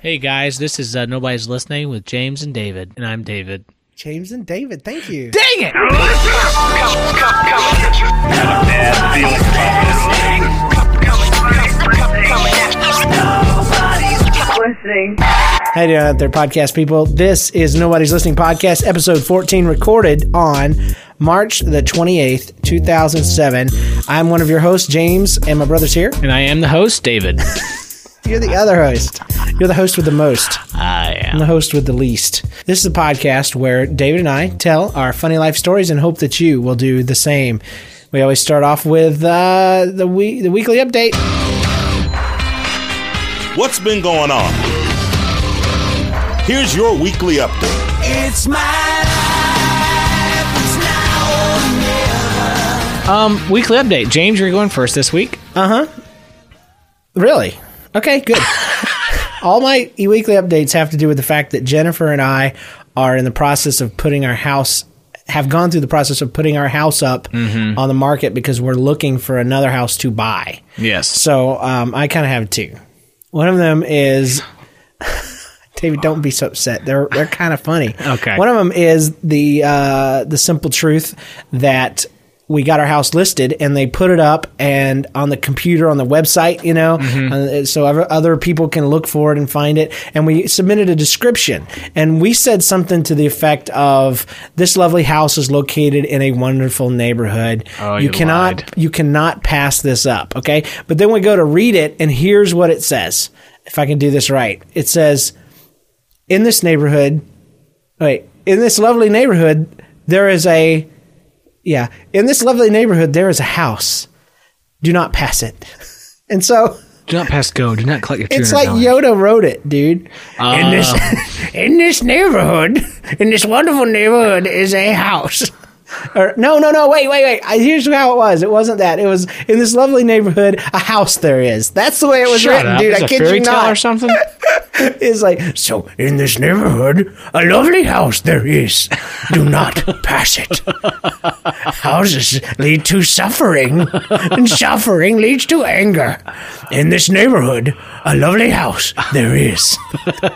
Hey guys, this is uh, Nobody's Listening with James and David, and I'm David. James and David, thank you. Dang it! listening. How you doing out there, podcast people? This is Nobody's Listening Podcast, episode 14, recorded on March the 28th, 2007. I'm one of your hosts, James, and my brother's here. And I am the host, David. You're the other host. You're the host with the most. I I'm the host with the least. This is a podcast where David and I tell our funny life stories and hope that you will do the same. We always start off with uh, the week, the weekly update. What's been going on? Here's your weekly update. It's my life. It's now or never. Um, weekly update. James, you're going first this week. Uh huh. Really? Okay, good. All my e- weekly updates have to do with the fact that Jennifer and I are in the process of putting our house have gone through the process of putting our house up on the market because we're looking for another house to buy. Yes. So um, I kind of have two. One of them is David. Don't be so upset. They're they're kind of funny. Okay. One of them is the uh, the simple truth that we got our house listed and they put it up and on the computer on the website, you know, uh, so other, other people can look for it and find it. And we submitted a description and we said something to the effect of this lovely house is located in a wonderful neighborhood. Oh, you you cannot lied. you cannot pass this up, okay? But then we go to read it, and here's what it says. If I can do this right, it says, "In this neighborhood, wait, in this lovely neighborhood, there is a, yeah, in this lovely neighborhood, there is a house. Do not pass it." And so Do not pass go. Do not collect your it's like Yoda wrote it, dude. in ah. this in this neighborhood, in this wonderful neighborhood, is a house. Or no, no, no. Wait, wait, wait. I, here's how it was. It wasn't that. It was in this lovely neighborhood. A house there is. That's the way it was Shut written, up. dude. It's I kid you not. or something. It's like so. In this neighborhood, a lovely house there is. Do not pass it. Houses lead to suffering, and suffering leads to anger. In this neighborhood, a lovely house there is.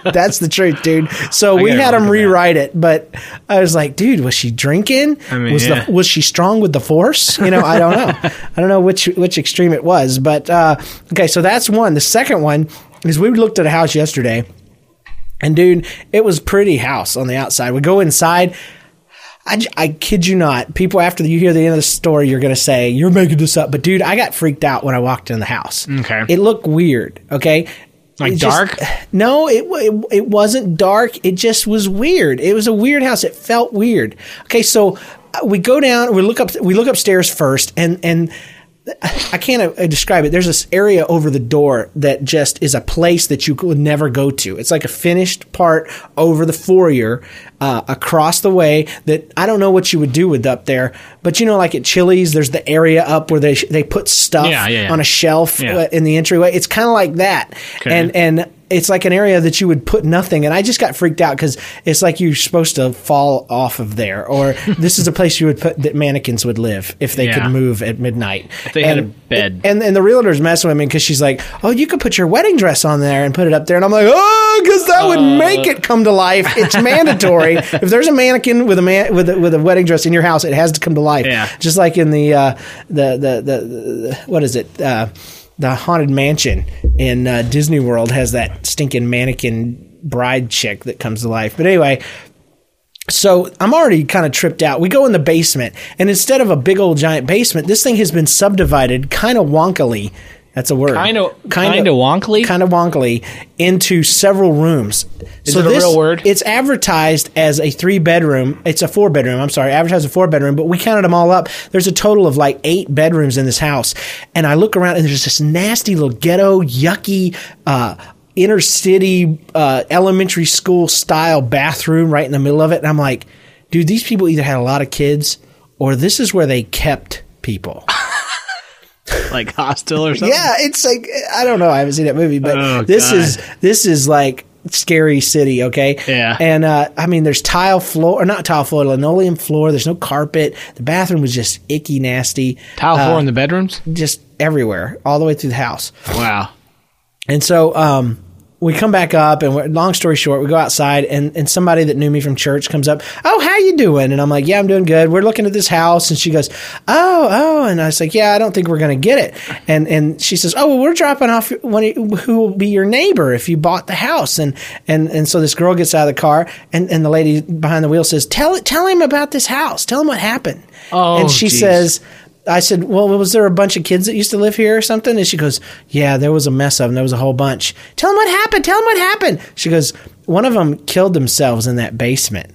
That's the truth, dude. So we had him at that. rewrite it, but I was like, dude, was she drinking? I mean, was yeah. the was she strong with the force? You know, I don't know. I don't know which which extreme it was, but uh, okay. So that's one. The second one is we looked at a house yesterday. And dude, it was pretty house on the outside. We go inside. I, I kid you not. People after you hear the end of the story, you're gonna say you're making this up. But dude, I got freaked out when I walked in the house. Okay. it looked weird. Okay, Like It just- dark? no, it, it it wasn't dark. It just was weird. It was a weird house. It felt weird. Okay, so uh, we go down. We look up. We look upstairs first, and and I can't uh, describe it. There's this area over the door that just is a place that you would never go to. It's like a finished part over the foyer uh, across the way that I don't know what you would do with up there, but you know, like at Chili's, there's the area up where they they put stuff Yeah, yeah, yeah. on a shelf uh, in the entryway. It's kind of like that, Okay. and and it's like an area that you would put nothing. And I just got freaked out because it's like you're supposed to fall off of there, or this is a place you would put that mannequins would live if they Yeah. could move at midnight. If they had a bed. And and the realtor's messing with me because she's like, "Oh, you could put your wedding dress on there and put it up there," and I'm like, "Oh, because that would Uh. make it come to life. It's mandatory. if there's a mannequin with a man with a, with a wedding dress in your house, it has to come to life. Yeah. Just like in the uh, the, the the the what is it? Uh, the haunted mansion in uh, Disney World has that stinking mannequin bride chick that comes to life. But anyway, so I'm already kind of tripped out. We go in the basement, and instead of a big old giant basement, this thing has been subdivided kind of wonkily. That's a word. Kinda- kinda wonkily? Kind of wonkily into several rooms. Is it a real word? It's advertised as a three bedroom. It's a four bedroom. I'm sorry, advertised as a four bedroom, but we counted them all up. There's a total of like eight bedrooms in this house. And I look around and there's this nasty little ghetto, yucky, uh, inner city uh, elementary school style bathroom right in the middle of it. And I'm like, dude, these people either had a lot of kids or this is where they kept people. Like hostile or something. yeah, it's like I don't know. I haven't seen that movie, but Oh, this God. is this is like scary city. Okay, Yeah. and uh, I mean, there's tile floor or not tile floor, linoleum floor. There's no carpet. The bathroom was just icky, nasty, Tile uh, floor in the bedrooms. just everywhere, all the way through the house. Wow. And so um, we come back up, and we're, long story short, we go outside, and, and somebody that knew me from church comes up. Oh, how you doing? And I'm like, yeah, I'm doing good. We're looking at this house, and she goes, oh, oh, and I was like, yeah, I don't think we're going to get it. And and she says, oh, well, we're dropping off one, who will be your neighbor if you bought the house. And and and so this girl gets out of the car, and, and the lady behind the wheel says, tell tell him about this house. Tell him what happened. Oh, and she geez. says. I said, "Well, was there a bunch of kids that used to live here or something?" And she goes, "Yeah, there was a mess of them. There was a whole bunch." Tell them what happened. Tell them what happened. She goes, "One of them killed themselves in that basement."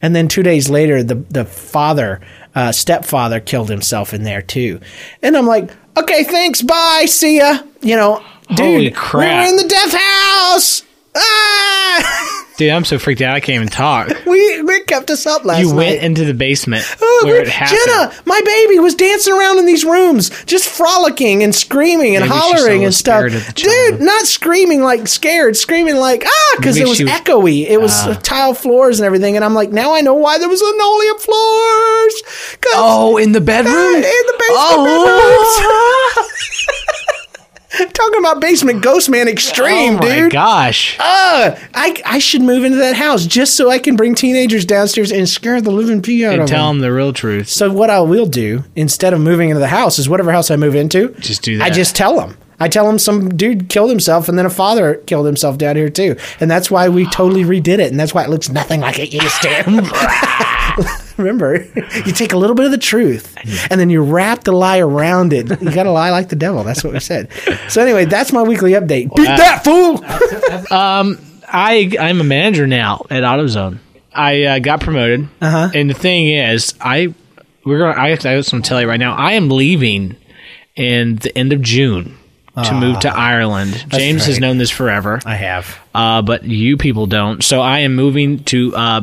And then two days later, the the father, uh, stepfather, killed himself in there too. And I'm like, okay, thanks, bye, see ya. You know, dude, we're in the death house. Ah! Dude, I'm so freaked out. I can't even talk. we we kept us up last night. You night. went into the basement Oh, where it happened. Jenna, my baby was dancing around in these rooms, just frolicking and screaming and Maybe hollering and stuff. of the child. Dude, not screaming like scared, screaming like ah, because Maybe it was she was- echoey. It was uh, tile floors and everything, and I'm like, now I know why there was linoleum floors. 'Cause- Oh, in the bedroom? in the basement Oh. bedrooms. Talking about basement ghost man extreme, dude. oh my dude. gosh. Uh, I I should move into that house just so I can bring teenagers downstairs and scare the living pee out And of tell them. them the real truth. So what I will do instead of moving into the house is whatever house I move into, Just do that. I just tell them. I tell them some dude killed himself, and then a father killed himself down here too, and that's why we totally redid it, and that's why it looks nothing like it used to. Remember, you take a little bit of the truth, and then you wrap the lie around it. You got to lie like the devil. That's what we said. So anyway, that's my weekly update. Beat that fool. I I'm a manager now at AutoZone. I uh, got promoted, uh-huh. and the thing is, I we're gonna I, I just want to tell you right now, I am leaving in the end of June to move to Ireland. James has known this forever, I have. uh, but you people don't. So I am moving to uh,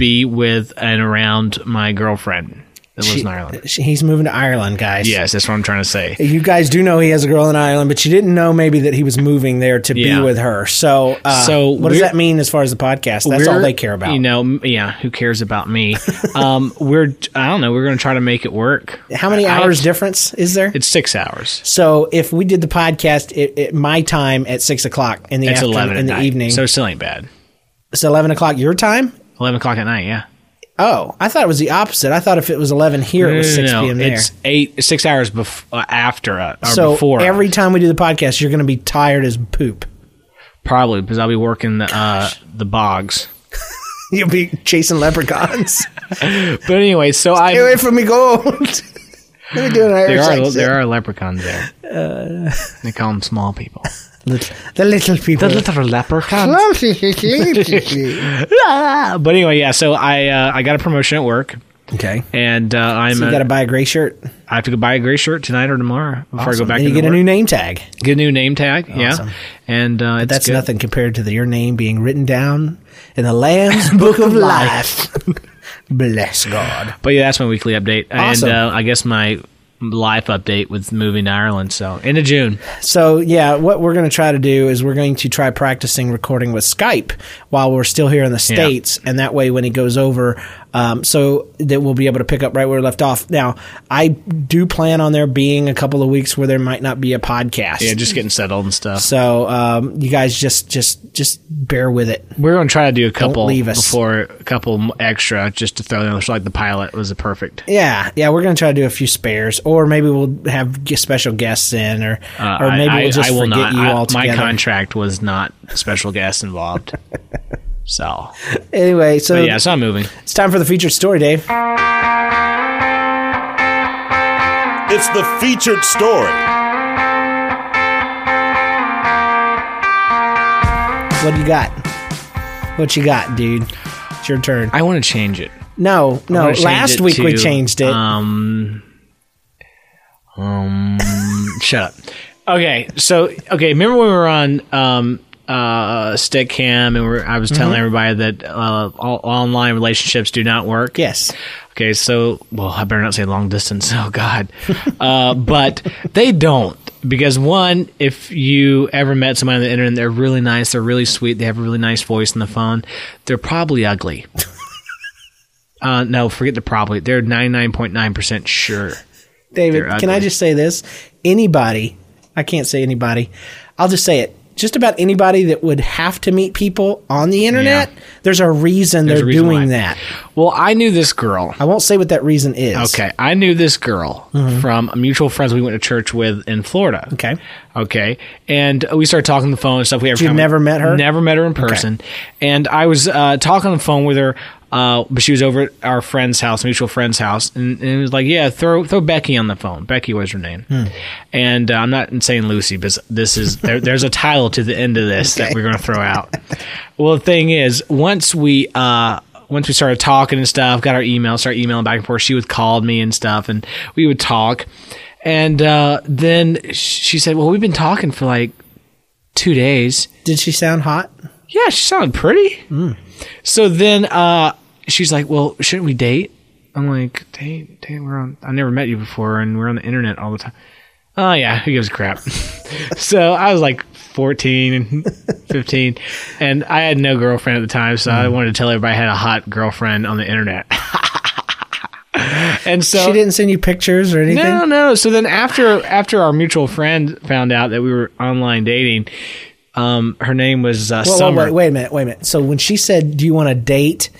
be with and around my girlfriend that lives in Ireland. She- he's moving to Ireland, guys. Yes, that's what I'm trying to say. You guys do know he has a girl in Ireland, but you didn't know maybe that he was moving there to Yeah. be with her. So, uh, So what does that mean as far as the podcast? That's all they care about. You know, yeah, who cares about me? um, we're I don't know. We're going to try to make it work. How many I- hours difference is there? It's six hours. So, if we did the podcast at, at my time at six o'clock in the It's afternoon, in the night, evening, so it still ain't bad. it's eleven o'clock your time. Eleven o'clock at night. Yeah. Oh, I thought it was the opposite. I thought if it was eleven here, it was six No, p.m. there. It's eight six hours bef- uh, after uh, so before. every time we do the podcast, you're going to be tired as poop. probably because I'll be working the uh, the bogs. You'll be chasing leprechauns. But anyway, so I Stay away from me, gold. Let me do an Irish there are accent. there are leprechauns there. Uh. they call them small people. The little people. The little leprechauns. Ah, but anyway, yeah. So I uh, I got a promotion at work, okay. and uh, I'm So you got to buy a gray shirt. I have to go buy a gray shirt tonight or tomorrow before I go back. and you get a new name tag. get a new name tag. Awesome. Yeah, and uh, That's good. nothing compared to the, your name being written down in the Lamb's Book of Life. Bless God. But yeah, that's my weekly update, Awesome. and uh, I guess my life update with moving to Ireland. So into June. So yeah, what we're going to try to do is we're going to try practicing recording with Skype while we're still here in the states, and that way when he goes over, um, so that we'll be able to pick up right where we left off. Now, I do plan on there being a couple of weeks where there might not be a podcast. Yeah, just getting settled and stuff. so um, you guys just just just bear with it. We're going to try to do a couple leave us. before a couple extra just to throw in. So like the pilot was a perfect. Yeah, yeah, we're gonna try to do a few spares, or maybe we'll have special guests in, or Uh, or maybe I, we'll just I, I will forget not. you I- altogether. my contract was not special guests involved. so, Anyway, so but yeah, it's I'm moving. it's time for the featured story, Dave. It's the featured story. What do you got? What you got, dude? It's your turn. I want to change it. No, I no. Last it week we changed it. Um, um, shut up. Okay, so okay, remember when we were on um uh, Stickam, and we're, I was telling everybody that uh, all, online relationships do not work. Yes. Okay, so well, I better not say long distance. Oh God, uh, but they don't because one, if you ever met somebody on the internet, they're really nice, they're really sweet, they have a really nice voice on the phone. They're probably ugly. uh, no, forget the probably. They're ninety nine point nine percent sure. David, can I just say this? Anybody, I can't say anybody, I'll just say it. Just about anybody that would have to meet people on the internet, Yeah. there's a reason There's they're reason doing why. that. Well, I knew this girl. I won't say what that reason is. Okay, I knew this girl from mutual friends we went to church with in Florida. Okay. Okay. And we started talking on the phone and stuff. We have You've never met her? Never met her in person. And I was uh, talking on the phone with her, uh, but she was over at our friend's house, mutual friend's house, and, and it was like, yeah, throw throw Becky on the phone. Becky was her name. Hmm. And uh, I'm not saying Lucy, but this is there, there's a title to the end of this that we're going to throw out. well, the thing is, once we. Uh, once we started talking and stuff, got our email, started emailing back and forth. She would call me and stuff, and we would talk. And uh, then she said, "Well, we've been talking for like two days." Did she sound hot? Yeah, she sounded pretty. So then uh, she's like, "Well, shouldn't we date?" I'm like, "Date? Date? We're on. I never met you before, and we're on the internet all the time." Oh yeah, who gives a crap? so I was like 14 and 15, and I had no girlfriend at the time, so I wanted to tell everybody I had a hot girlfriend on the internet. and so she didn't send you pictures or anything? no, no. So then after after our mutual friend found out that we were online dating, um, her name was uh, whoa, Summer. wait, wait a minute, wait a minute. So when she said, "Do you want to date?"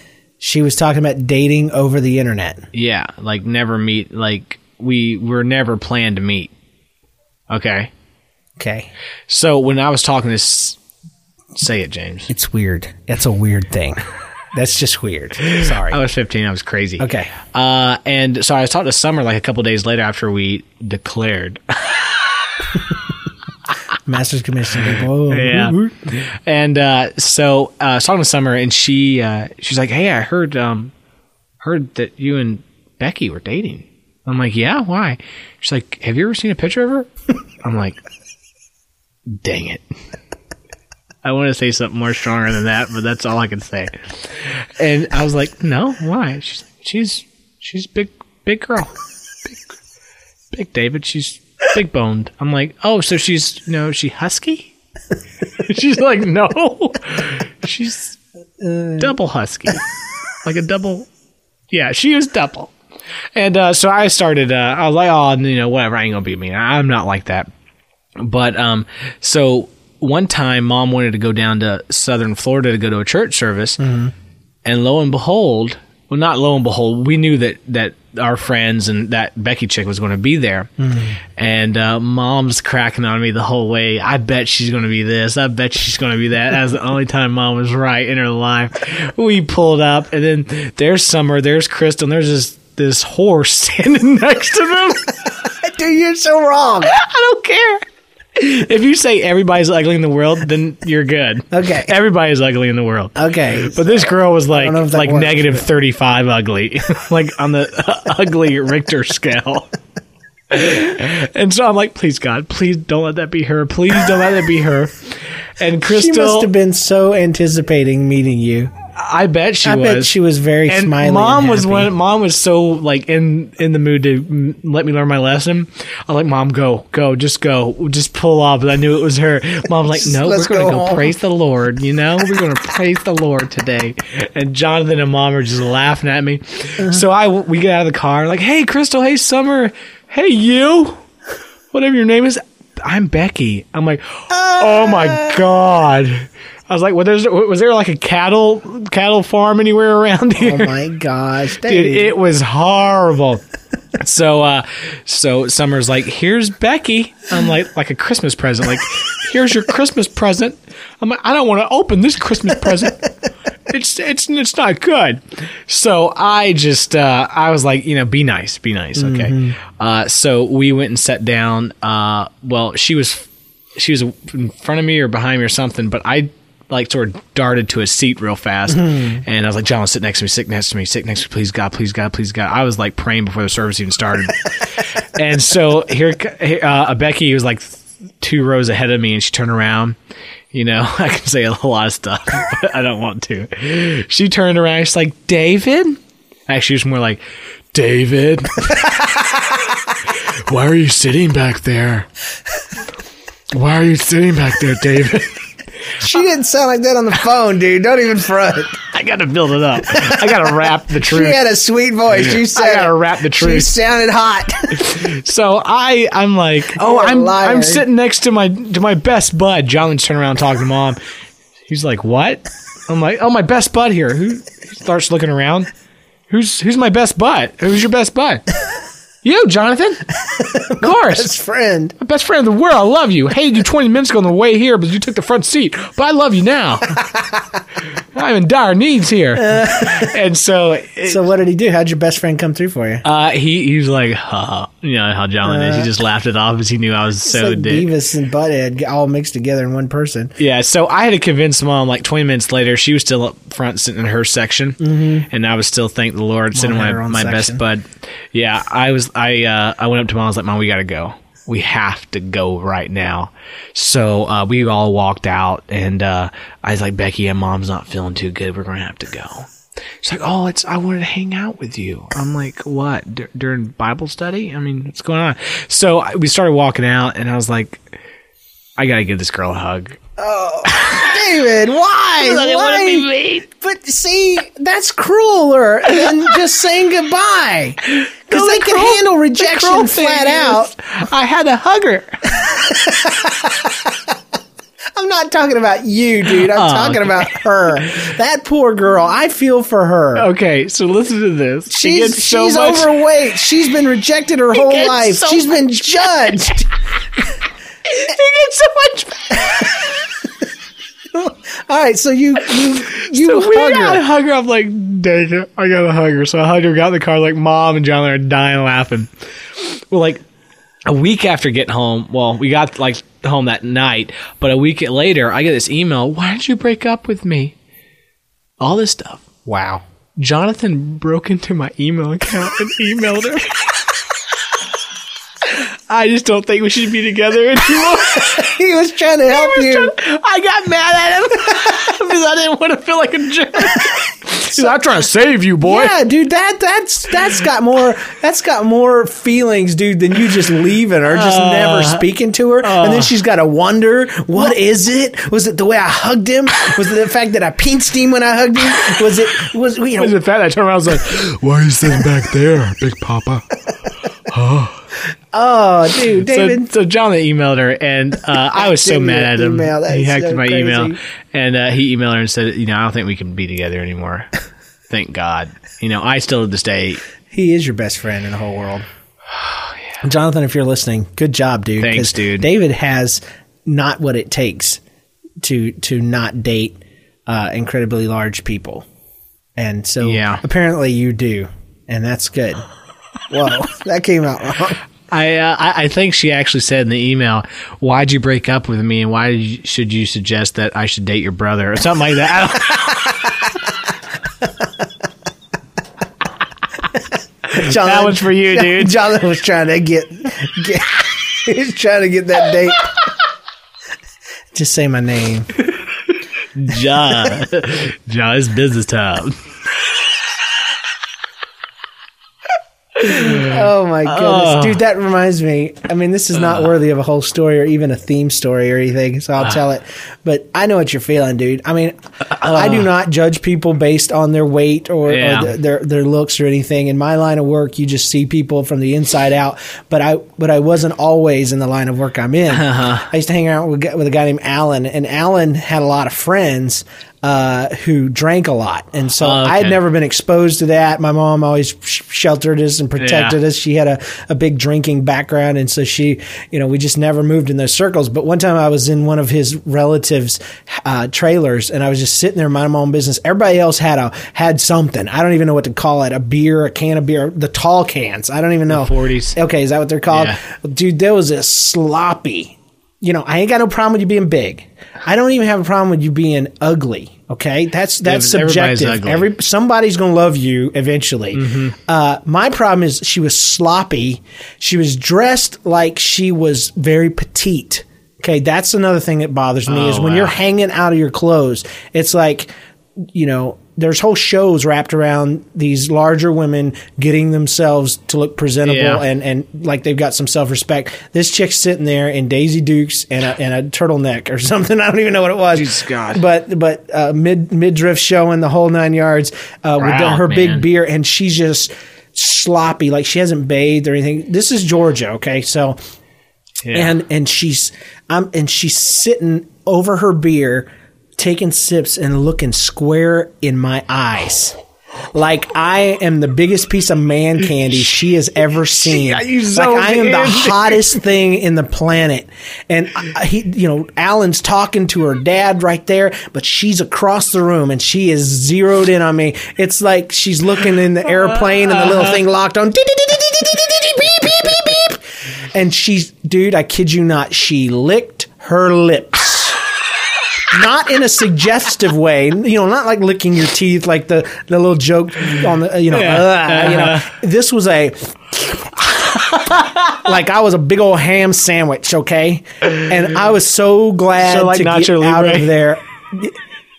She was talking about dating over the internet. Yeah, like never meet. Like we were never planned to meet. Okay. Okay, So when I was talking to, say it, James. it's weird. That's a weird thing. That's just weird. Sorry. I was 15. I was crazy. Okay. Uh, and so I was talking to Summer like a couple days later after we declared. Master's commission. people. Yeah. And uh, so uh, I was talking to Summer, and she uh, she's like, "Hey, I heard um, heard that you and Becky were dating." I'm like, "Yeah, why?" She's like, "Have you ever seen a picture of her?" I'm like, "Dang it." I want to say something more stronger than that, but that's all I can say. And I was like, "No, why?" She's "She's she's big big girl, big big David. She's big boned." I'm like, "Oh, so she's you know is she husky?" she's like, "No, she's double husky, like a double." Yeah, she is double. And uh, so I started. Uh, I was like, "Oh, you know, whatever. I ain't gonna be me. I'm not like that." But um, so one time, mom wanted to go down to Southern Florida to go to a church service, and lo and behold, well, not lo and behold, we knew that that our friends and that Becky chick was going to be there, and uh, mom's cracking on me the whole way. I bet she's going to be this. I bet she's going to be that. That's the only time mom was right in her life. We pulled up, and then there's Summer, there's Crystal, and there's this this horse standing next to them. Dude, you're so wrong. I don't care. If you say everybody's ugly in the world, then you're good. Okay. Everybody's ugly in the world. Okay. But this girl was like know if that like works, negative but- 35 ugly, like on the ugly Richter scale. and so I'm like, please God, please don't let that be her. Please don't let that be her. And She Crystal, must have been so anticipating meeting you. I bet she I was. bet she was very and smiley. mom and was one. Mom was so like in in the mood to mm, let me learn my lesson. I like, Mom, go, go, just go, just pull off. I knew it was her. Mom's like, No, we're gonna go go, praise the Lord. You know, we're gonna praise the Lord today. And Jonathan and Mom are just laughing at me. Uh-huh. So I we get out of the car, like, Hey, Crystal. Hey, Summer. Hey, you. Whatever your name is. I'm Becky. I'm like, oh my god. I was like, well, there's, was there like a cattle cattle farm anywhere around here? Oh my gosh, Dude, it was horrible. so uh so Summer's like, here's Becky. I'm like like a Christmas present. Like, here's your Christmas present. I'm like, I don't want to open this Christmas present. It's it's it's not good. So I just uh I was like, you know, be nice, be nice, okay. Uh so we went and sat down. Uh well, she was she was in front of me or behind me or something, but I like sort of darted to a seat real fast, and I was like, "John, sit next to me, sit next to me, sit next to me, please God, please God, please God." I was like praying before the service even started, and so here, uh, Becky was like two rows ahead of me, and she turned around, You know, I can say a lot of stuff, but I don't want to. She turned around. She's like, David. Actually, she was more like, David. Why are you sitting back there? Why are you sitting back there, David? She didn't sound like that on the phone, dude. Don't even front. I gotta build it up. I gotta wrap the truth. She had a sweet voice. She said, "I gotta wrap the truth." She sounded hot. So I, I'm like, oh, You're I'm. I'm sitting next to my to my best bud. Jonathan's turning around talking to mom. He's like, what? I'm like, oh, my best bud here. Who he starts looking around? Who's who's my best bud? Who's your best bud? You, Jonathan. Of course. Best friend. My best friend in the world. I love you. Hated you 20 minutes ago on the way here, but you took the front seat. But I love you now. I'm in dire needs here. and so, it- So what did he do? How'd your best friend come through for you? uh, he he was like, huh. You know how John is. He just laughed it off because he knew I was so like dick. Beavis and Butthead all mixed together in one person. Yeah, so I had to convince mom. Like 20 minutes later, she was still up front, sitting in her section, and I was still thank the Lord sitting my, my best bud. Yeah, I was. I uh, I went up to mom. I was like, "Mom, we got to go. We have to go right now." So uh, we all walked out, and uh, I was like, "Becky, and mom's not feeling too good. We're gonna have to go." She's like, "Oh, it's I wanted to hang out with you." I'm like, "What D- during Bible study? I mean, what's going on?" So I- we started walking out, and I was like, "I gotta give this girl a hug." Oh, David, why? why? But see, that's crueler than just saying goodbye. Because they can handle rejection flat out. I had to hug her. I'm not talking about you, dude. I'm Oh, talking about her. That poor girl. I feel for her. Okay, so listen to this. She's gets so she's much- overweight. She's been rejected her whole life. so She's been judged. It gets so much. All right, so you you you So hug her. hug her. I'm like, dang it, I gotta hug her. So I hugged her, got in the car, like mom and John are dying laughing. Well, like a week after getting home, well, we got like home that night, but a week later, I get this email. Why did you break up with me? All this stuff. Wow. Jonathan broke into my email account and emailed her. I just don't think we should be together anymore. He was trying to help you. I got mad at him because I didn't want to feel like a jerk. Like, I'm trying to save you, boy. Yeah, dude, that that's that's got more that's got more feelings, dude, than you just leaving her, just Uh, never speaking to her, and then she's got to wonder, what is it? Was it the way I hugged him? Was it the fact that I pinched him when I hugged him? Was it was you know? Was it fat? I turned around. I was like, "Why are you sitting back there, Big Papa?" Oh, dude, David. So, so John emailed her, and uh, I was so mad at him. email. He hacked so my crazy. email, and uh, he emailed her and said, "You know, I don't think we can be together anymore. Thank God. You know, I still to this day. He is your best friend in the whole world. Jonathan, if you're listening, good job, dude. Thanks, dude. David has not what it takes to to not date uh, incredibly large people, and so Yeah. apparently you do, and that's good. Whoa, that came out wrong. I, uh, I I think she actually said in the email, "Why'd you break up with me, and why did you, should you suggest that I should date your brother or something like that?" Jonathan, that was for you, dude. Jonathan was trying to get, get he was trying to get that date. Just say my name. John, John, it's business time. Oh my goodness, oh. dude! That reminds me. I mean, this is not uh. worthy of a whole story or even a theme story or anything. So I'll uh. tell it. But I know what you're feeling, dude. I mean, I do uh. not judge people based on their weight or, Yeah. or th- their their looks or anything. In my line of work, you just see people from the inside out. But I but I wasn't always in the line of work I'm in. Uh-huh. I used to hang out with, with a guy named Alan, and Alan had a lot of friends. Uh, who drank a lot, and so I had never been exposed to that. My mom always sh- sheltered us and protected Yeah. us. She had a, a big drinking background, and so she, you know, we just never moved in those circles. But one time I was in one of his relatives' uh, trailers, and I was just sitting there minding my own business. Everybody else had a had something. I don't even know what to call it. A beer, a can of beer, the tall cans. I don't even know. 40s. Okay, is that what they're called? Yeah. Dude, there was a sloppy. You know, I ain't got no problem with you being big. I don't even have a problem with you being ugly. Okay, that's that's Yeah, subjective. ugly. Every somebody's gonna love you eventually. Mm-hmm. Uh, my problem is she was sloppy. She was dressed like she was very petite. Okay, that's another thing that bothers me is Oh, when wow. you're hanging out of your clothes. It's like, you know, there's whole shows wrapped around these larger women getting themselves to look presentable Yeah. and, and like they've got some self respect. This chick's sitting there in Daisy Dukes and a, and a turtleneck or something. I don't even know what it was. Jesus God. But but uh, mid midriff showing the whole nine yards uh, with the, Wow, her big beer and she's just sloppy like she hasn't bathed or anything. This is Georgia, okay? So Yeah. and and she's um and she's sitting over her beer taking sips and looking square in my eyes like I am the biggest piece of man candy she has ever seen. like I am the hottest thing in the planet, and I, he, you know, Alan's talking to her dad right there, but she's across the room and she is zeroed in on me. It's like she's looking in the airplane and the little thing locked on. Beep, beep, beep, beep. And she's, dude, I kid you not, she licked her lips. Not in a suggestive way, you know, not like licking your teeth, like the, the little joke on the, you know, Yeah. "Ugh," you know. This was a, like I was a big old ham sandwich, okay? And I was so glad So like to get out Libre? of there.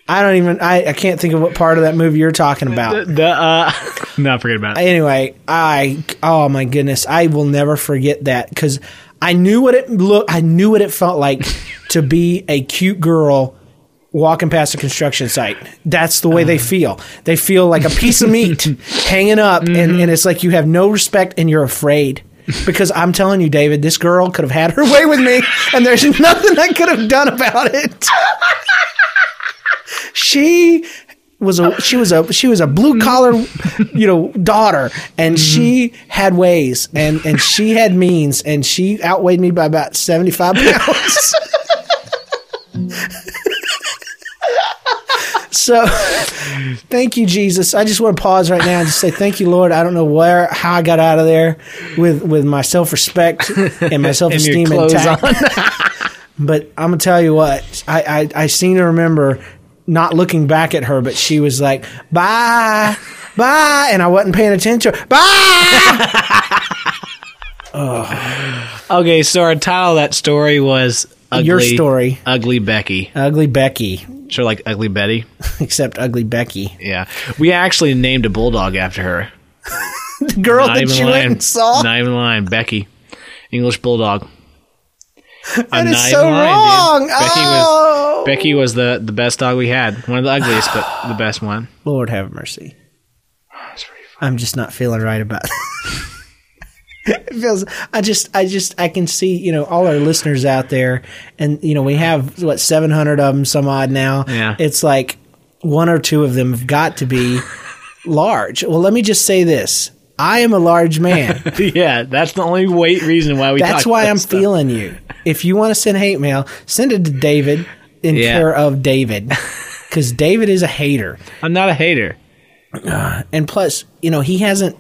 I don't even, I, I can't think of what part of that movie you're talking about the uh, no, forget about it. anyway, I oh my goodness, I will never forget that because I knew what it look. I knew what it felt like to be a cute girl walking past a construction site. That's the way they uh-huh. feel. They feel like a piece of meat hanging up, and, mm-hmm. and it's like you have no respect and you're afraid. Because I'm telling you, David, this girl could have had her way with me, and there's nothing I could have done about it. she was a she was a she was a blue collar you know daughter and mm-hmm. she had ways and and she had means and she outweighed me by about 75 pounds so thank you jesus i just want to pause right now and just say thank you lord i don't know where how i got out of there with with my self-respect and my self-esteem clothes intact but I'm gonna tell you what, I, I I seem to remember not looking back at her, but she was like, "Bye, bye," and I wasn't paying attention. Bye. Oh. Okay, so our title of that story was ugly, Your story. Ugly Becky. ugly Becky, Sure, like Ugly Betty. except ugly Becky, Yeah, we actually named a bulldog after her. the girl Not that you went lying. and saw. Not even lying. Becky, English bulldog. that is so wrong. Becky oh, was Becky was the the best dog we had. One of the ugliest, but the best one. Lord have mercy. I'm just not feeling right about it. feels I just I just I can see, you know, all our listeners out there and you know, we have what 700 of them some odd now. Yeah. It's like one or two of them have got to be large. Well, let me just say this. I am a large man. yeah, that's the only weight reason why we. That's why I'm stuff. feeling you. If you want to send hate mail, send it to David in Yeah. care of David. Cuz David is a hater. I'm not a hater. Uh, and plus, you know, he hasn't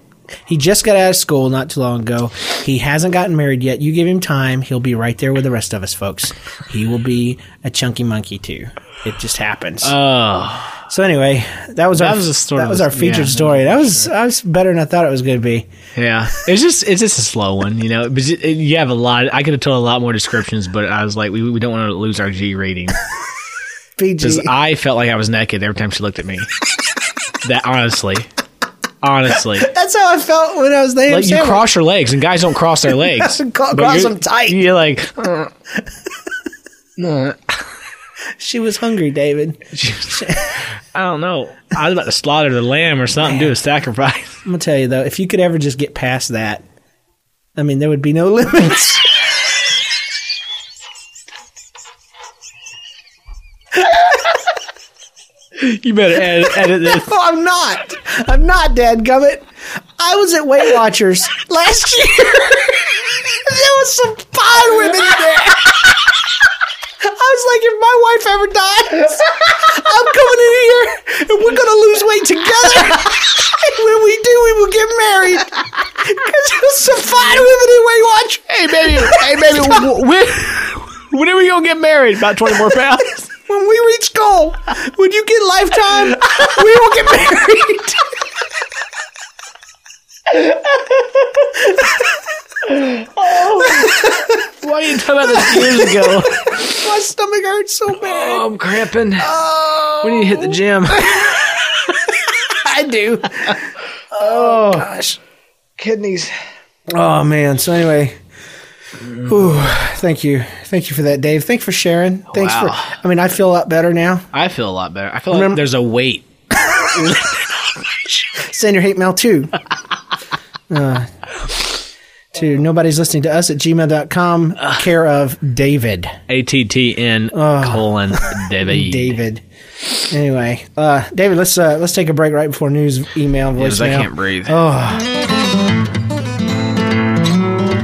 he just got out of school not too long ago. He hasn't gotten married yet. You give him time, he'll be right there with the rest of us folks. He will be a chunky monkey too. It just happens. Oh, so anyway, that was that our was a sort that was our featured yeah. story. That was that was better than I thought it was going to be. yeah. It's just it's just a slow one, you know. But it- you have a lot. I could have told a lot more descriptions, but I was like, we we don't want to lose our G rating PG. because I felt like I was naked every time she looked at me. that honestly, honestly, That's how I felt when I was there. like you cross your legs, and guys don't cross their legs. Cross them tight. You're like, uh, uh, She was hungry, David. I don't know. I was about to slaughter the lamb or something, do a sacrifice. I'm gonna tell you though, if you could ever just get past that, I mean, there would be no limits. You better edit, edit this. No, I'm not. I'm not, Dad Gummit. I was at Weight Watchers last year. there was some fine women in there. I was like, if my wife ever dies, I'm coming in here and we're gonna lose weight together. and when we do, we will get married. Because there's some fine women in Weight Watchers. Hey, baby. Hey, baby. When, when are we going to get married? About 20 more pounds? When we reach goal, when you get lifetime, we will get married. oh. Why didn't you talk about this years ago? My stomach hurts so bad. Oh, I'm cramping. Oh, We need to hit the gym. I do. Oh. oh gosh, Kidneys. Oh man. So anyway, whew, thank you, thank you for that, Dave. Thanks for sharing. Thanks Wow. for. I mean, I feel a lot better now. I feel a lot better. I feel like there's a weight. Send your hate mail too. uh, to nobody's listening to us at gmail.com, care of David. A T T N colon David. David. Anyway, uh, David, let's uh, let's take a break right before news, email, Because voicemail. I can't breathe.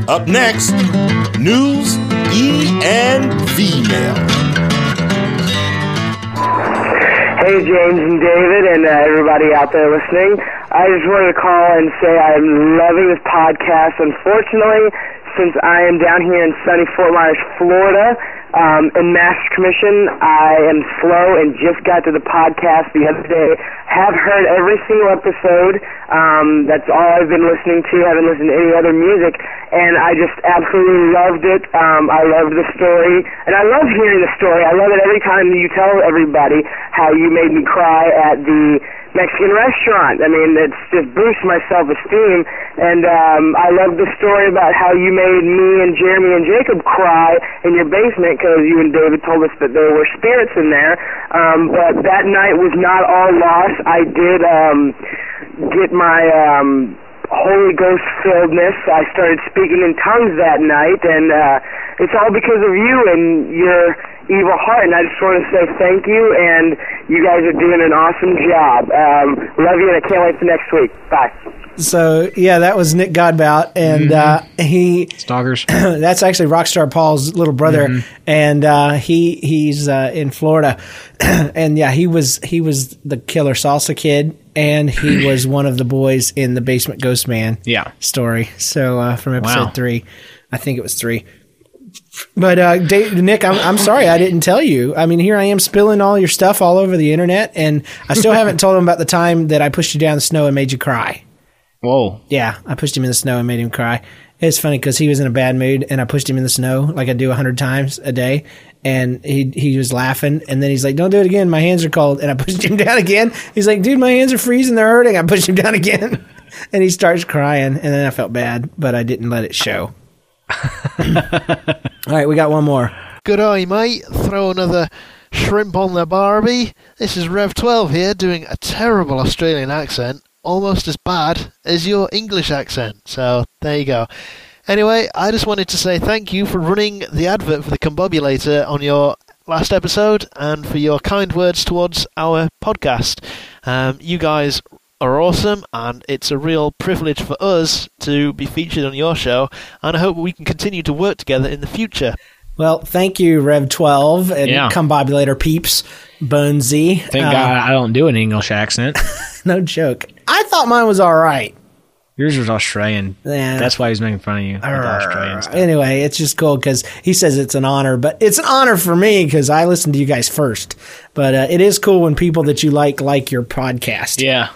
Up next, news, E and V mail. Hey, James and David, and uh, everybody out there listening. I just wanted to call and say I'm loving this podcast. Unfortunately, since I am down here in sunny Fort Myers, Florida, um, in Master Commission, I am slow and just got to the podcast the other day. Have heard every single episode. Um, that's all I've been listening to. Haven't listened to any other music, and I just absolutely loved it. Um, I loved the story, and I love hearing the story. I love it every time you tell everybody how you made me cry at the Mexican restaurant. I mean, it's just boosts my self-esteem, and um, I love the story about how you made me and Jeremy and Jacob cry in your basement because you and David told us that there were spirits in there. Um, but that night was not all lost. I did um, get my um, Holy Ghost filledness. I started speaking in tongues that night, and uh, it's all because of you and your evil heart. And I just want to say thank you, and you guys are doing an awesome job. Um, love you, and I can't wait for next week. Bye. So yeah, that was Nick Godbout, and uh, he Stalkers. that's actually Rockstar Paul's little brother, and uh, he he's uh, in Florida, and yeah, he was he was the killer salsa kid, and he was one of the boys in the Basement Ghost Man Yeah. story. So uh, from episode Wow. three, I think it was three. But uh, Dave, Nick, I'm I'm sorry I didn't tell you. I mean, here I am spilling all your stuff all over the internet, and I still haven't told him about the time that I pushed you down the snow and made you cry. Whoa. Yeah, I pushed him in the snow and made him cry. It's funny because he was in a bad mood, and I pushed him in the snow like I do a hundred times a day, and he he was laughing, and then he's like, "Don't do it again, my hands are cold," and I pushed him down again. He's like, "Dude, my hands are freezing, they're hurting." I pushed him down again, and he starts crying, and then I felt bad, but I didn't let it show. All right, we got one more. Good eye, mate. Throw another shrimp on the Barbie. This is Rev12 here doing a terrible Australian accent, almost as bad as your English accent. So there you go. Anyway, I just wanted to say thank you for running the advert for the Combobulator on your last episode and for your kind words towards our podcast. Um, you guys are awesome, and it's a real privilege for us to be featured on your show, and I hope we can continue to work together in the future. Well, thank you, Rev Twelve, and Yeah. come by later, peeps. Bonesy, Thank Uh, God I don't do an English accent. No joke. I thought mine was all right. Yours was Australian. Yeah. That's why he's making fun of you. with Australian stuff. Anyway, it's just cool because he says it's an honor, but it's an honor for me because I listen to you guys first. But uh, it is cool when people that you like like your podcast. Yeah.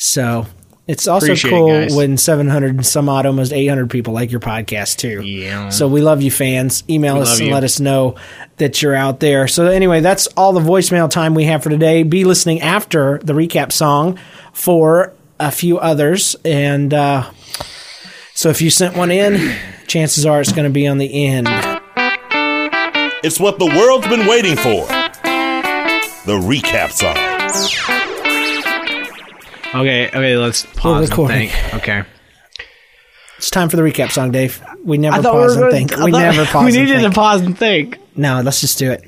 So it's also Appreciate cool guys. when 700 and some odd, almost 800 people like your podcast too. Yeah. So we love you, fans. Email We us and you. let us know that you're out there. So anyway, that's all the voicemail time we have for today. Be listening after the recap song for a few others. And uh, so if you sent one in, chances are it's going to be on the end. It's what the world's been waiting for. The recap song. Okay, okay, let's pause and think. Okay. It's time for the recap song, Dave. We never pause we and gonna- think. We never pause We and needed think. to pause and think. No, let's just do it.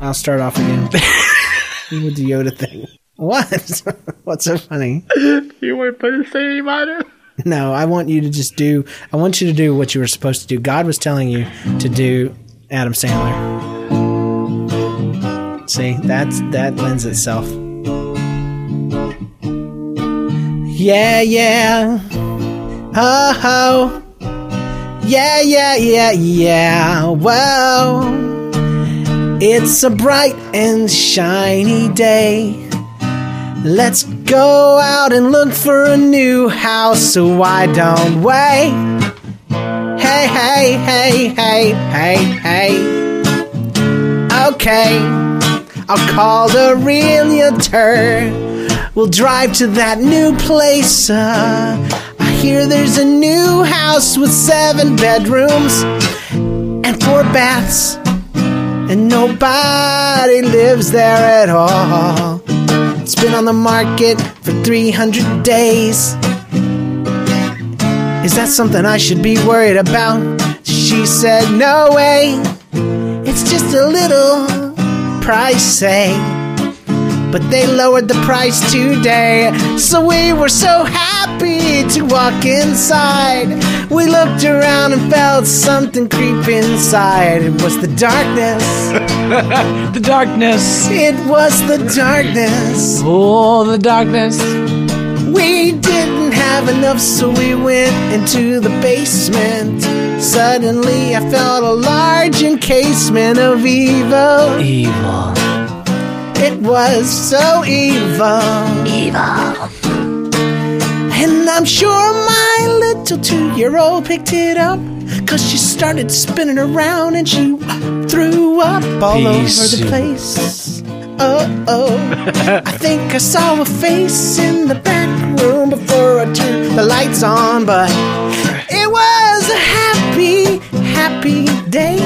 I'll start off again with the Yoda thing. What? What's so funny? You want to put a thing about it? No, I want you to just do. I want you to do what you were supposed to do. God was telling you to do Adam Sandler. See, that's that lends itself. Yeah, yeah. Oh, oh. Yeah, yeah, yeah, yeah. Well, it's a bright and shiny day. Let's go out and look for a new house, so why don't we? Hey, hey, hey, hey, hey, hey. okay. I'll call the realtor. We'll drive to that new place. Uh, I hear there's a new house with seven bedrooms and four baths, and nobody lives there at all. It's been on the market for 300 days. Is that something I should be worried about? She said, No way. It's just a little pricey. But they lowered the price today. So we were so happy to walk inside. We looked around and felt something creep inside. It was the darkness. The darkness. It was the darkness. Oh, the darkness. We didn't have enough, so we went into the basement. Suddenly, I felt a large encasement of evil. Evil. It was so evil. Evil. And I'm sure my little two year old picked it up. Cause she started spinning around and she threw up all over the place. Oh, oh. I think I saw a face in the back room before I turned the lights on, but it was a happy, happy day.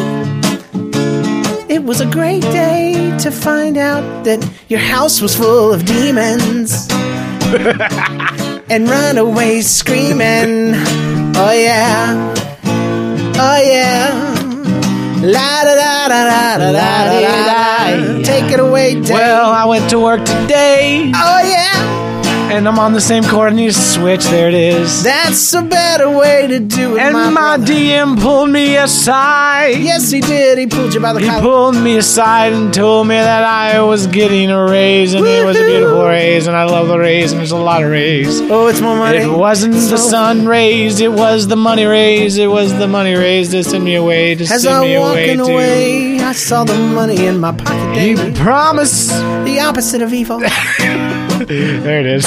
It was a great day to find out that your house was full of demons and run away screaming. Oh yeah, oh yeah. La da da da da da da da. Take it away, Dave. Well, I went to work today. Oh yeah and I'm on the same coordinate switch. There it is. That's a better way to do it, And my, my. DM pulled me aside. Yes, he did. He pulled you by the He collar. pulled me aside and told me that I was getting a raise, and it was a beautiful Woohoo! raise, and I love the raise, and there's a lot of raise. Oh, it's more money. It wasn't the sun raised, it was the money raised, it was the money raised to send me away, to As send me I'm away walking to. away, I saw the money in my pocket, He promised. The opposite of evil. There it is.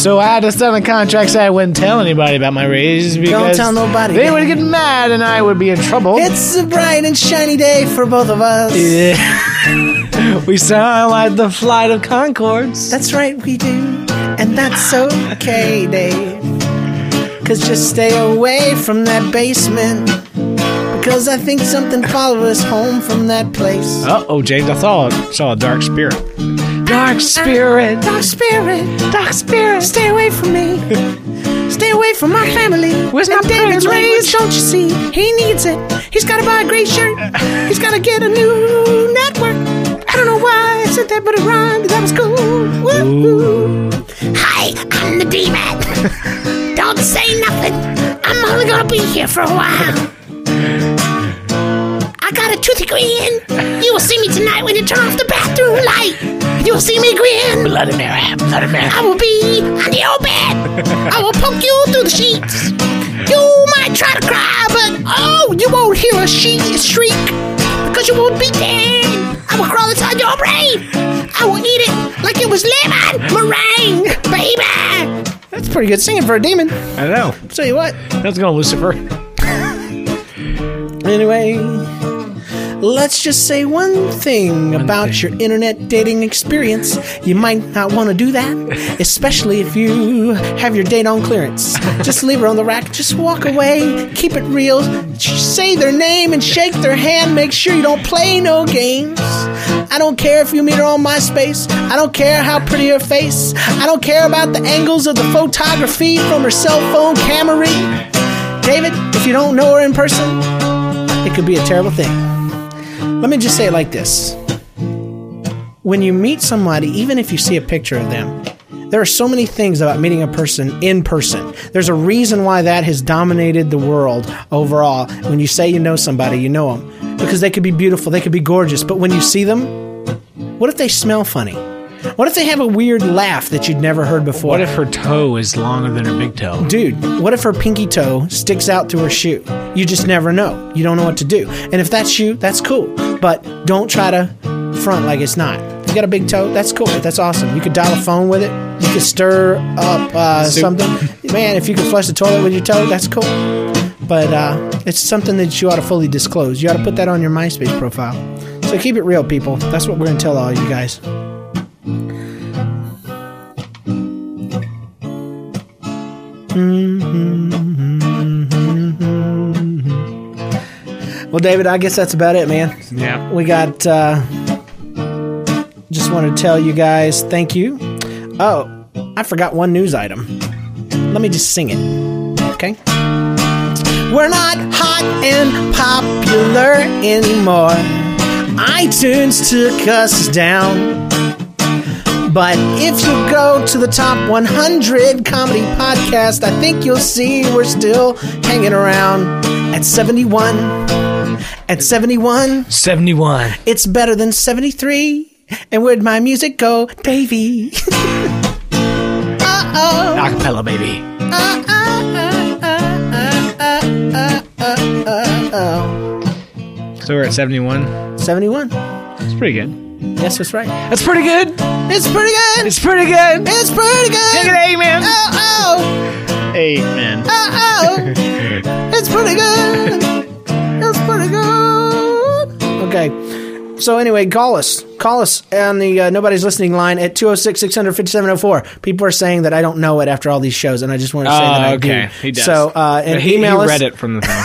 So I had to sign a contract saying I wouldn't tell anybody about my raise because tell nobody, They would get mad and I would be in trouble. it's a bright and shiny day for both of us. Yeah. we sound like the flight of Conchords. That's right, we do. And that's okay, Dave. Cause just stay away from that basement. Because I think something followed us home from that place. Uh oh, James, I saw saw a dark spirit. Dark spirit. Dark spirit, Dark spirit. stay away from me. Stay away from my family. Where's and my David's raised, don't you see? He needs it. He's gotta buy a great shirt. He's gotta get a new network. I don't know why I said that, but it rhymed. That was cool. Woo-hoo. Hi, I'm the D-Man. don't say nothing. I'm only gonna be here for a while. I got a toothy grin. You will see me tonight when you turn off the bathroom light. You will see me grin. Bloody Mary. Bloody Mary. I will be on your bed. I will poke you through the sheets. You might try to cry, but oh, you won't hear a she shriek because you won't be dead. I will crawl inside your brain. I will eat it like it was lemon meringue, baby. That's pretty good singing for a demon. I know. Tell you what. Let's go, Lucifer. Anyway, let's just say one thing about thing. your internet dating experience. You might not want to do that, especially if you have your date on clearance. Just leave her on the rack. Just walk away. Keep it real. Say their name and shake their hand. Make sure you don't play no games. I don't care if you meet her on MySpace. I don't care how pretty her face. I don't care about the angles of the photography from her cell phone camera. David, if you don't know her in person, it could be a terrible thing. Let me just say it like this When you meet somebody, even if you see a picture of them, there are so many things about meeting a person in person. There's a reason why that has dominated the world overall. When you say you know somebody, you know them. Because they could be beautiful, they could be gorgeous, but when you see them, what if they smell funny? What if they have a weird laugh that you'd never heard before? What if her toe is longer than her big toe? Dude, what if her pinky toe sticks out through her shoe? You just never know. You don't know what to do. And if that's you, that's cool. But don't try to front like it's not. If you got a big toe, that's cool. That's awesome. You could dial a phone with it. You could stir up uh, something. Man, if you could flush the toilet with your toe, that's cool. But uh, it's something that you ought to fully disclose. You ought to put that on your MySpace profile. So keep it real, people. That's what we're going to tell all you guys. Well, David, I guess that's about it, man. Yeah. We got. Uh, just want to tell you guys thank you. Oh, I forgot one news item. Let me just sing it. Okay. We're not hot and popular anymore. iTunes took us down. But if you go to the top 100 comedy podcast, I think you'll see we're still hanging around at 71. At 71, 71. it's better than 73. And where'd my music go, Davey? uh-oh. Acapella, baby. Uh-oh. So we're at 71. 71. It's pretty good. Yes, that's right. That's pretty good. It's pretty good. It's pretty good. It's pretty good. Take it, amen. Oh, Eight, man. oh, oh, oh. It's pretty good. It's pretty good. Okay. So anyway, call us. Call us on the uh, Nobody's Listening line at 206 600 5704. People are saying that I don't know it after all these shows, and I just want to say that I Oh, okay. do. He does. So, uh, and But he, email he us. read it from the thing.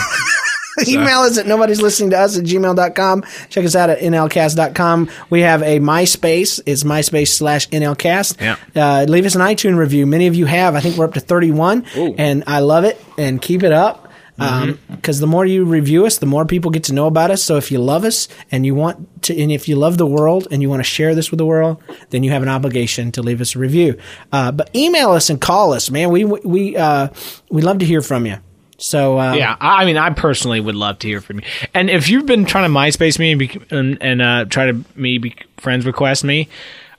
Email us at nobody's listening to us at gmail.com. Check us out at nlcast.com. We have a MySpace. It's MySpace slash nlcast. Yeah. Uh, leave us an iTunes review. Many of you have. I think we're up to 31. And I love it. And keep it up. Because the more you review us, the more people get to know about us. So if you love us and you want to, and if you love the world and you want to share this with the world, then you have an obligation to leave us a review. Uh, but email us and call us, man. We we uh, we love to hear from you. So uh, Yeah, I mean, I personally would love to hear from you. And if you've been trying to MySpace me and, be, and, and uh, try to me be friends request me,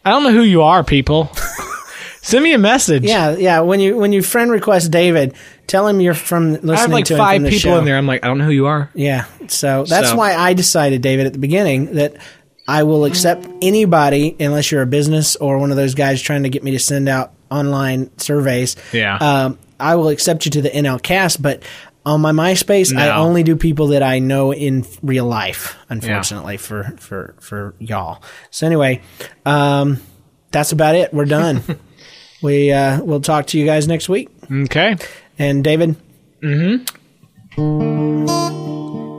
I don't know who you are, people. Send me a message. Yeah, yeah. When you when you friend request David, tell him you're from listening I have like to five people show. in there. I'm like, I don't know who you are. Yeah, so that's So- why I decided, David, at the beginning that I will accept anybody unless you're a business or one of those guys trying to get me to send out online surveys. Yeah. um, I will accept you to the NL cast, but. On my MySpace, I only do people that I know in real life. Unfortunately for for for y'all. So anyway, um, that's about it. We're done. we uh, we'll talk to you guys next week. Okay. And David, mm-hmm.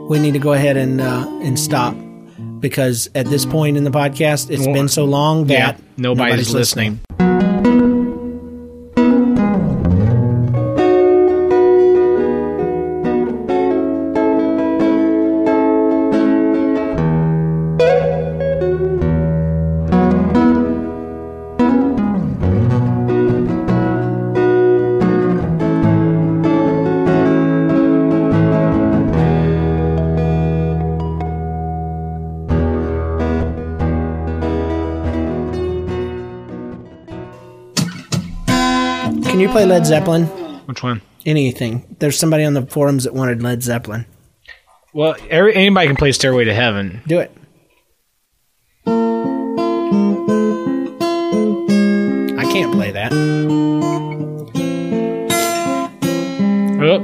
we need to go ahead and uh, and stop because at this point in the podcast, it's Well, been so long that Yeah, nobody's, listening. Can you play Led Zeppelin? Which one? Anything? There's somebody on the forums that wanted Led Zeppelin. Well, every, anybody can play Stairway to Heaven. Do it. I can't play that. Oh,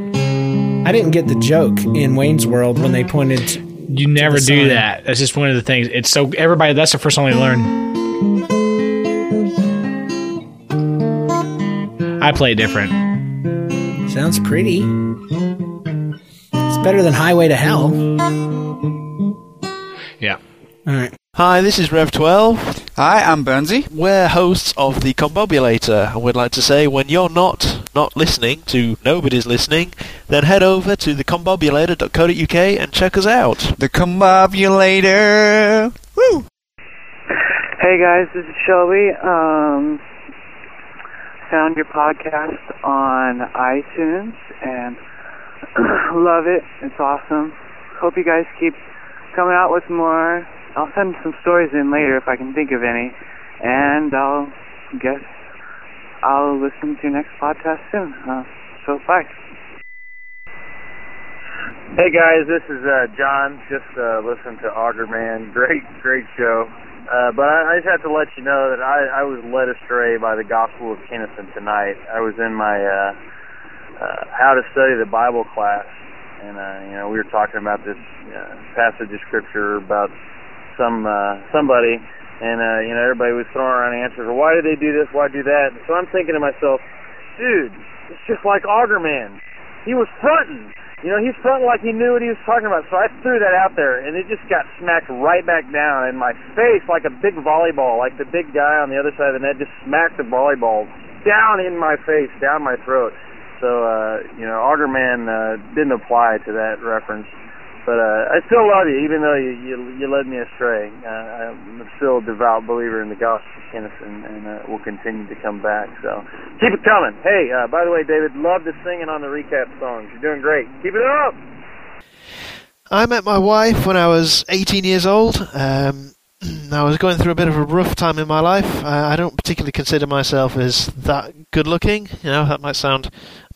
I didn't get the joke in Wayne's World when they pointed. to- you never do sign. that. That's just one of the things. It's so everybody. That's the first song they learn. I play different. Sounds pretty. It's better than Highway to Hell. Yeah. All right. Hi, this is Rev12. Hi, I'm Burnsy. We're hosts of the Combobulator, and we'd like to say when you're not not listening to Nobody's Listening, then head over to thecombobulator.co.uk and check us out. The Combobulator. Woo! Hey guys, this is Shelby. Um, found your podcast on iTunes and love it. It's awesome. Hope you guys keep coming out with more. I'll send some stories in later if I can think of any, and I'll guess I'll listen to your next podcast soon. Uh, so bye. Hey guys, this is uh, John. Just uh, listen to Auger Man. Great, great show. Uh, but I, I just have to let you know that I, I was led astray by the Gospel of Kennison tonight. I was in my uh, uh, How to Study the Bible class, and uh, you know we were talking about this uh, passage of scripture about some uh, somebody, and uh, you know everybody was throwing around answers. Why did they do this? Why do that? And So I'm thinking to myself, dude, it's just like Augerman. He was fronting. You know, he felt like he knew what he was talking about. So I threw that out there, and it just got smacked right back down in my face like a big volleyball. Like the big guy on the other side of the net just smacked the volleyball down in my face, down my throat. So, uh, you know, Augerman uh, didn't apply to that reference. But uh, I still love you, even though you you, you led me astray. Uh, I'm still a devout believer in the gospel of Kinnison, and uh, will continue to come back. So keep it coming. Hey, uh, by the way, David, love the singing on the recap songs. You're doing great. Keep it up. I met my wife when I was 18 years old. Um, I was going through a bit of a rough time in my life. Uh, I don't particularly consider myself as that good looking. You know, that might sound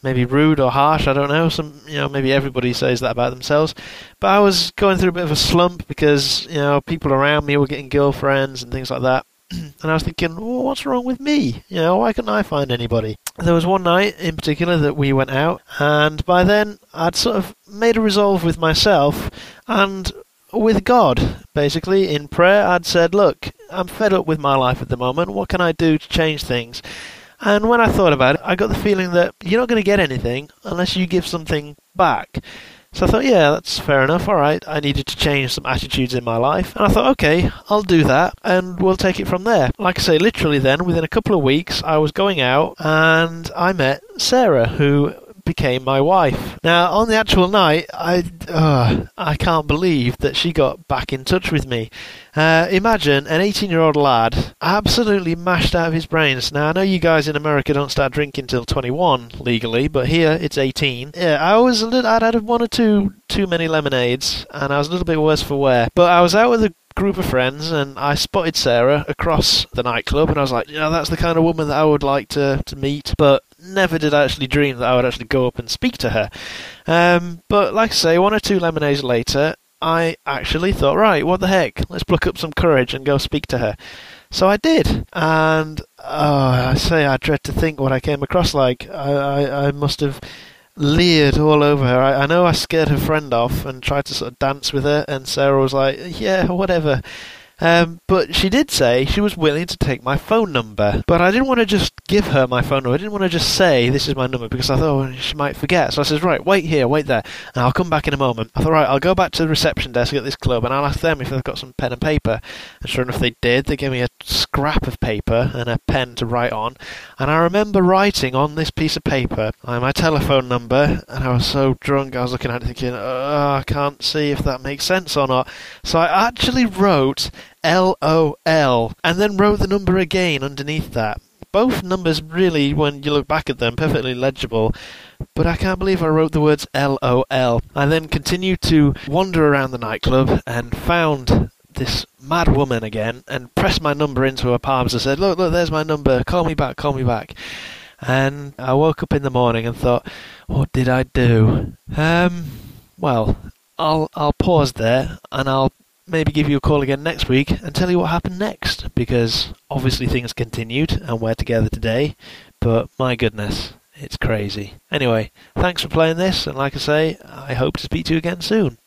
maybe rude or harsh. I don't know. Some, you know, maybe everybody says that about themselves. But I was going through a bit of a slump because you know people around me were getting girlfriends and things like that. and I was thinking, well, what's wrong with me? You know, why couldn't I find anybody? There was one night in particular that we went out, and by then I'd sort of made a resolve with myself and with God, basically, in prayer. I'd said, look, I'm fed up with my life at the moment. What can I do to change things? And when I thought about it, I got the feeling that you're not going to get anything unless you give something back. So I thought, yeah, that's fair enough. All right, I needed to change some attitudes in my life. And I thought, okay, I'll do that and we'll take it from there. Like I say, literally then, within a couple of weeks, I was going out and I met Sarah, who became my wife. Now, on the actual night, I uh, I can't believe that she got back in touch with me. Uh, imagine an 18 year old lad absolutely mashed out of his brains. Now, I know you guys in America don't start drinking till 21 legally, but here it's 18. Yeah, I was a little, I'd had one or two too many lemonades, and I was a little bit worse for wear. But I was out with a group of friends and I spotted Sarah across the nightclub and I was like, you know, that's the kind of woman that I would like to, to meet. But never did I actually dream that I would actually go up and speak to her. Um, but like I say, one or two lemonades later, I actually thought, right, what the heck? Let's pluck up some courage and go speak to her. So I did, and oh, I say I dread to think what I came across like. I, I, I must have leered all over her. I, I know I scared her friend off and tried to sort of dance with her, and Sarah was like, "Yeah, whatever." Um, but she did say she was willing to take my phone number. But I didn't want to just give her my phone number. I didn't want to just say this is my number because I thought oh, she might forget. So I says, right, wait here, wait there, and I'll come back in a moment. I thought, right, I'll go back to the reception desk at this club and I'll ask them if they've got some pen and paper. And sure enough, they did. They gave me a scrap of paper and a pen to write on. And I remember writing on this piece of paper my telephone number. And I was so drunk, I was looking at it thinking, oh, I can't see if that makes sense or not. So I actually wrote LOL, and then wrote the number again underneath that. Both numbers really, when you look back at them, perfectly legible, but I can't believe I wrote the words LOL. I then continued to wander around the nightclub and found this mad woman again and pressed my number into her palms and said, Look, look, there's my number, call me back, call me back. And I woke up in the morning and thought, What did I do? Um, well, I'll I'll pause there and I'll maybe give you a call again next week and tell you what happened next because obviously things continued and we're together today, but my goodness, it's crazy. Anyway, thanks for playing this, and like I say, I hope to speak to you again soon.